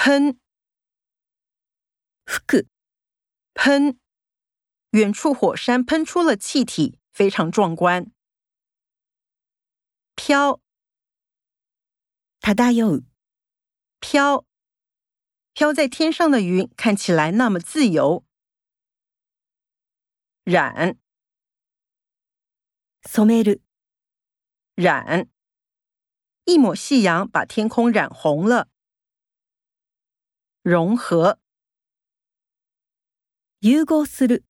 喷，吹く、喷，远处火山喷出了气体，非常壮观。飘，漂う、飘，飘在天上的云看起来那么自由。染，染める、染，一抹夕阳把天空染红了。 融合，融合する、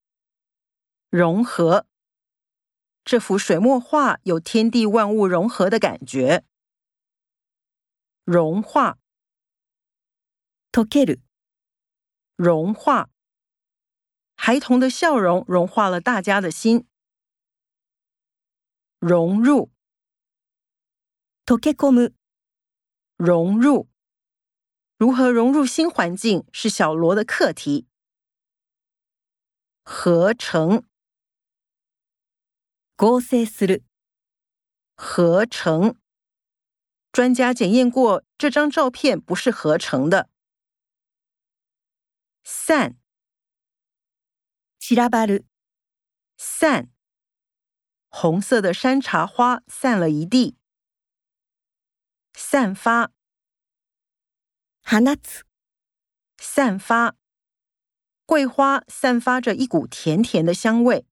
融合，这幅水墨画有天地万物融合的感觉。融化，溶ける、融化，孩童的笑容融化了大家的心。融入，溶け込む、融入， 如何融入新环境是小罗的课题。合成，合成する、合成，专家检验过，这张照片不是合成的。散，散らばる、散，红色的山茶花散了一地。散发， 放つ、散发，桂花散发着一股甜甜的香味。